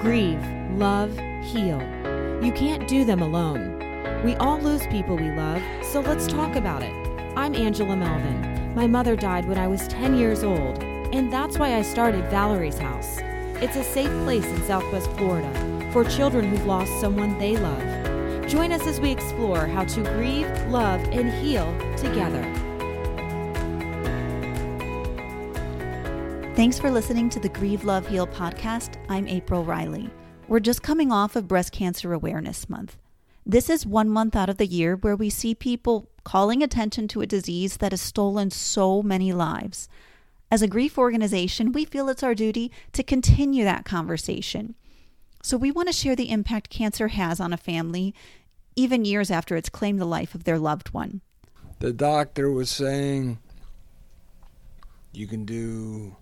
grieve, love, heal. You can't do them alone. We all lose people we love, so let's talk about it. I'm Angela Melvin. My mother died when I was 10 years old, and that's why I started Valerie's House. It's a safe place in Southwest Florida for children who've lost someone they love. Join us as we explore how to grieve, love, and heal together. Thanks for listening to the Grieve, Love, Heal podcast. I'm April Riley. We're just coming off of Breast Cancer Awareness Month. This is one month out of the year where we see people calling attention to a disease that has stolen so many lives. As a grief organization, we feel it's our duty to continue that conversation. So we want to share the impact cancer has on a family, even years after it's claimed the life of their loved one. The doctor was saying you can do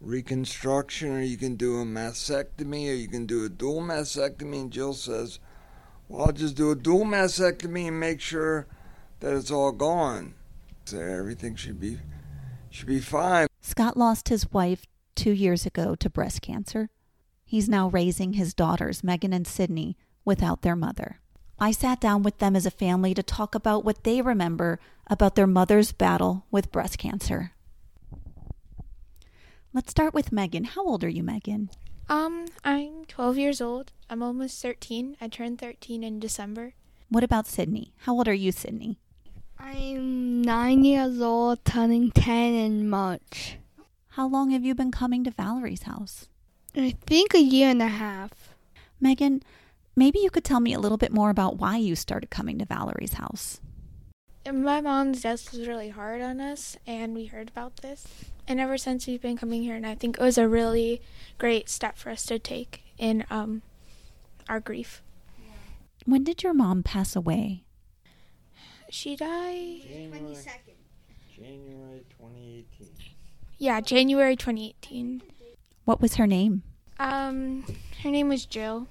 reconstruction or you can do a mastectomy or you can do a dual mastectomy and Jill says, Well I'll just do a dual mastectomy and make sure that it's all gone. So everything should be should be fine. Scott lost his wife two years ago to breast cancer. He's now raising his daughters, Megan and Sydney, without their mother. I sat down with them as a family to talk about what they remember about their mother's battle with breast cancer. Let's start with Megan. How old are you, Megan? Um, I'm 12 years old. I'm almost 13. I turned 13 in December. What about Sydney? How old are you, Sydney? I'm nine years old, turning 10 in March. How long have you been coming to Valerie's house? I think a year and a half. Megan, maybe you could tell me a little bit more about why you started coming to Valerie's house. My mom's death was really hard on us, and we heard about this. And ever since we've been coming here, and I think it was a really great step for us to take in um, our grief. When did your mom pass away? She died. January, January 2018. Yeah, January 2018. What was her name? Um, her name was Jill.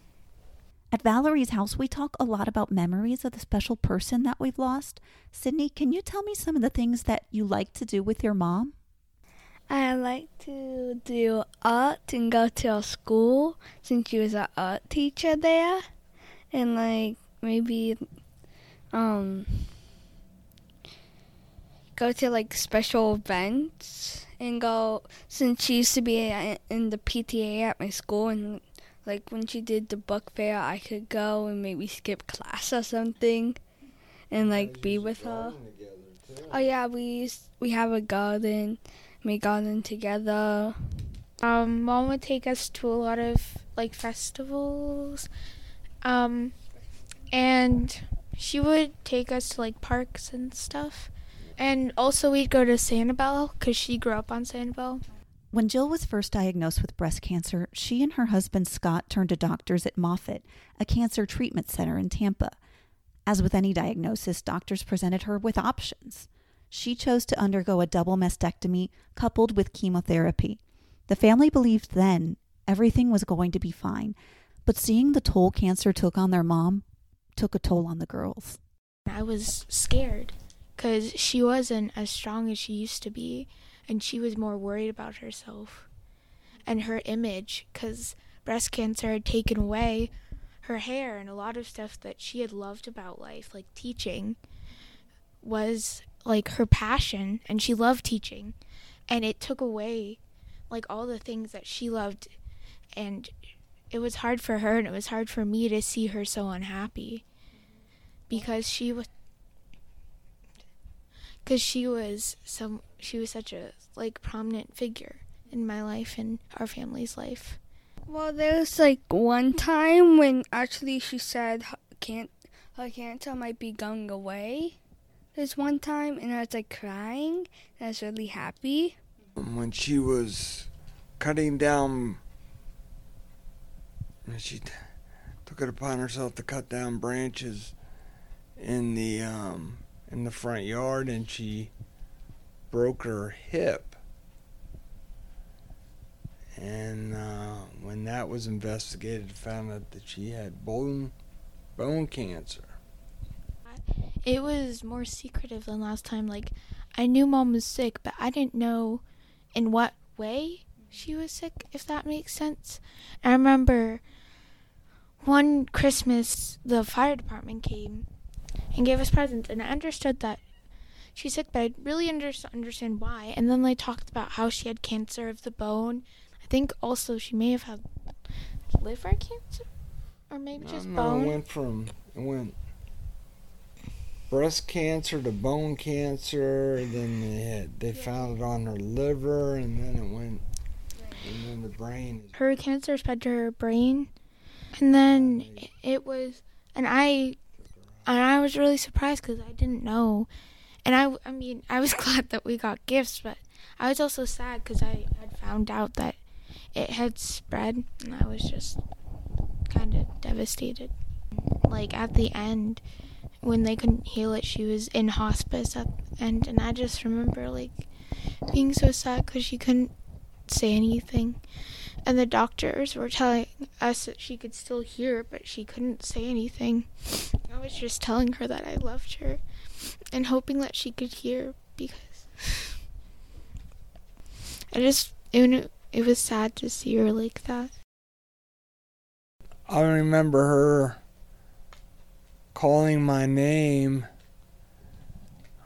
At Valerie's house, we talk a lot about memories of the special person that we've lost. Sydney, can you tell me some of the things that you like to do with your mom? I like to do art and go to school since she was an art teacher there. And like maybe um go to like special events and go since she used to be in the PTA at my school and like when she did the book fair I could go and maybe skip class or something and like be with her. Oh yeah, we used, we have a garden. We garden together. Um, mom would take us to a lot of like festivals. Um, and she would take us to like parks and stuff. And also, we'd go to Sanibel because she grew up on Sanibel. When Jill was first diagnosed with breast cancer, she and her husband Scott turned to doctors at Moffitt, a cancer treatment center in Tampa. As with any diagnosis, doctors presented her with options. She chose to undergo a double mastectomy coupled with chemotherapy. The family believed then everything was going to be fine, but seeing the toll cancer took on their mom took a toll on the girls. I was scared because she wasn't as strong as she used to be, and she was more worried about herself and her image because breast cancer had taken away her hair and a lot of stuff that she had loved about life, like teaching, was like her passion, and she loved teaching, and it took away like all the things that she loved, and it was hard for her, and it was hard for me to see her so unhappy because she was because she was some she was such a like prominent figure in my life and our family's life. Well, there's like one time when actually she said her can't her cancer might be going away. There's one time and I was like crying and I was really happy. When she was cutting down, she t- took it upon herself to cut down branches in the um, in the front yard, and she broke her hip. And uh, when that was investigated, found out that she had bone bone cancer. It was more secretive than last time. Like, I knew mom was sick, but I didn't know in what way she was sick, if that makes sense. I remember one Christmas, the fire department came and gave us presents, and I understood that she's sick, but I really under- understand why. And then they talked about how she had cancer of the bone. I think also she may have had liver cancer, or maybe just no, bone. it went from it went breast cancer to bone cancer. Then they had they found it on her liver, and then it went, and then the brain. her cancer spread to her brain and then it was and i and i was really surprised because i didn't know. And i i mean i was glad that we got gifts but i was also sad because i had found out that it had spread and i was just kind of devastated. Like at the end when they couldn't heal it she was in hospice at the end and i just remember like being so sad because she couldn't say anything and the doctors were telling us that she could still hear, but she couldn't say anything. I was just telling her that I loved her and hoping that she could hear because I just it, it was sad to see her like that. I remember her calling my name,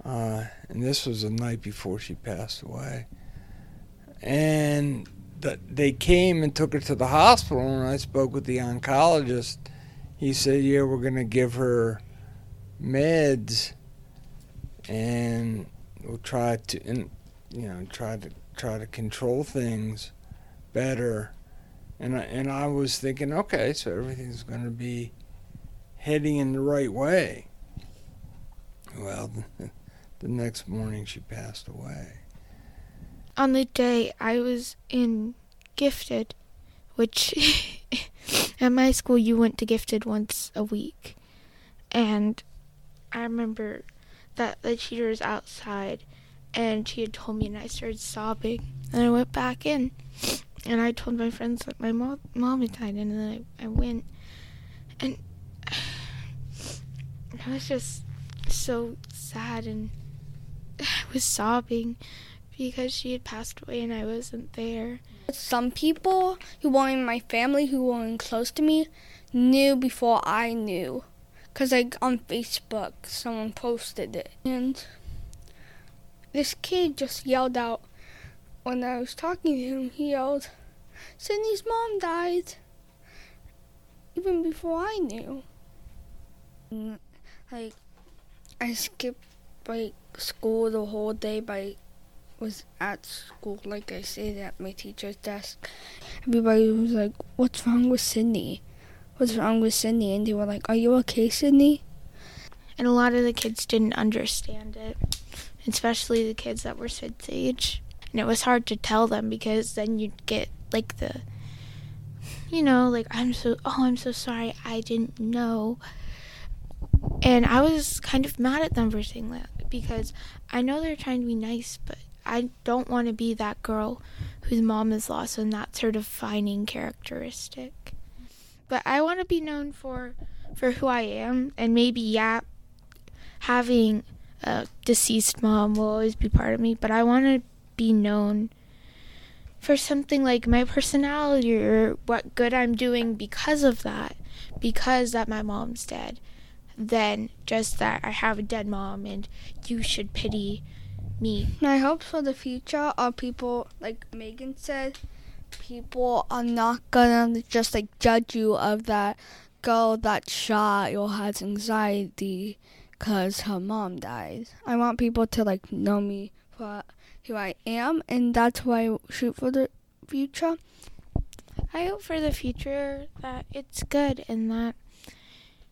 uh, and this was the night before she passed away. And the, they came and took her to the hospital, and I spoke with the oncologist. He said, "Yeah, we're going to give her meds, and we'll try to, and you know, try to try to control things better." And I, and I was thinking, okay, so everything's going to be heading in the right way. Well, the next morning she passed away. On the day I was in gifted, which at my school you went to gifted once a week. And I remember that the teacher was outside and she had told me and I started sobbing. And I went back in and I told my friends that my mom, mom had died and then I, I went and I was just so sad and I was sobbing because she had passed away and I wasn't there. Some people who weren't in my family, who weren't close to me, knew before I knew. Because, like, on Facebook, someone posted it. And this kid just yelled out when I was talking to him, he yelled, Sydney's mom died. Even before I knew. Like, I skipped, like, school the whole day by was at school, like I said, at my teacher's desk. Everybody was like, What's wrong with Sydney? What's wrong with Sydney? And they were like, Are you okay, Sydney? And a lot of the kids didn't understand it, especially the kids that were Sid's age. And it was hard to tell them because then you'd get like the, you know, like, I'm so, oh, I'm so sorry, I didn't know. And I was kind of mad at them for saying that because I know they're trying to be nice, but I don't want to be that girl whose mom is lost and that's her defining characteristic. But I want to be known for for who I am and maybe yeah having a deceased mom will always be part of me, but I want to be known for something like my personality or what good I'm doing because of that, because that my mom's dead, than just that I have a dead mom and you should pity me. My hopes for the future are people, like Megan said, people are not gonna just like judge you of that girl that's shy or has anxiety because her mom died. I want people to like know me for who I am, and that's why I shoot for the future. I hope for the future that it's good and that,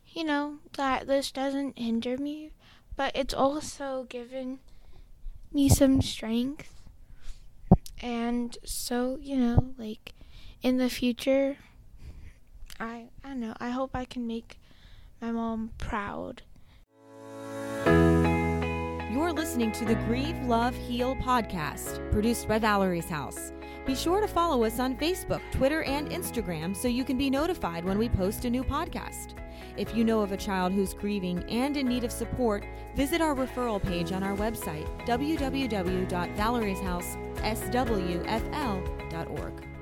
you know, that this doesn't hinder me, but it's also given me some strength. And so, you know, like in the future, I I don't know, I hope I can make my mom proud. You're listening to the Grieve, Love, Heal podcast, produced by Valerie's House. Be sure to follow us on Facebook, Twitter, and Instagram so you can be notified when we post a new podcast. If you know of a child who's grieving and in need of support, visit our referral page on our website, www.valerieshouseswfl.com. www.healthcare.org.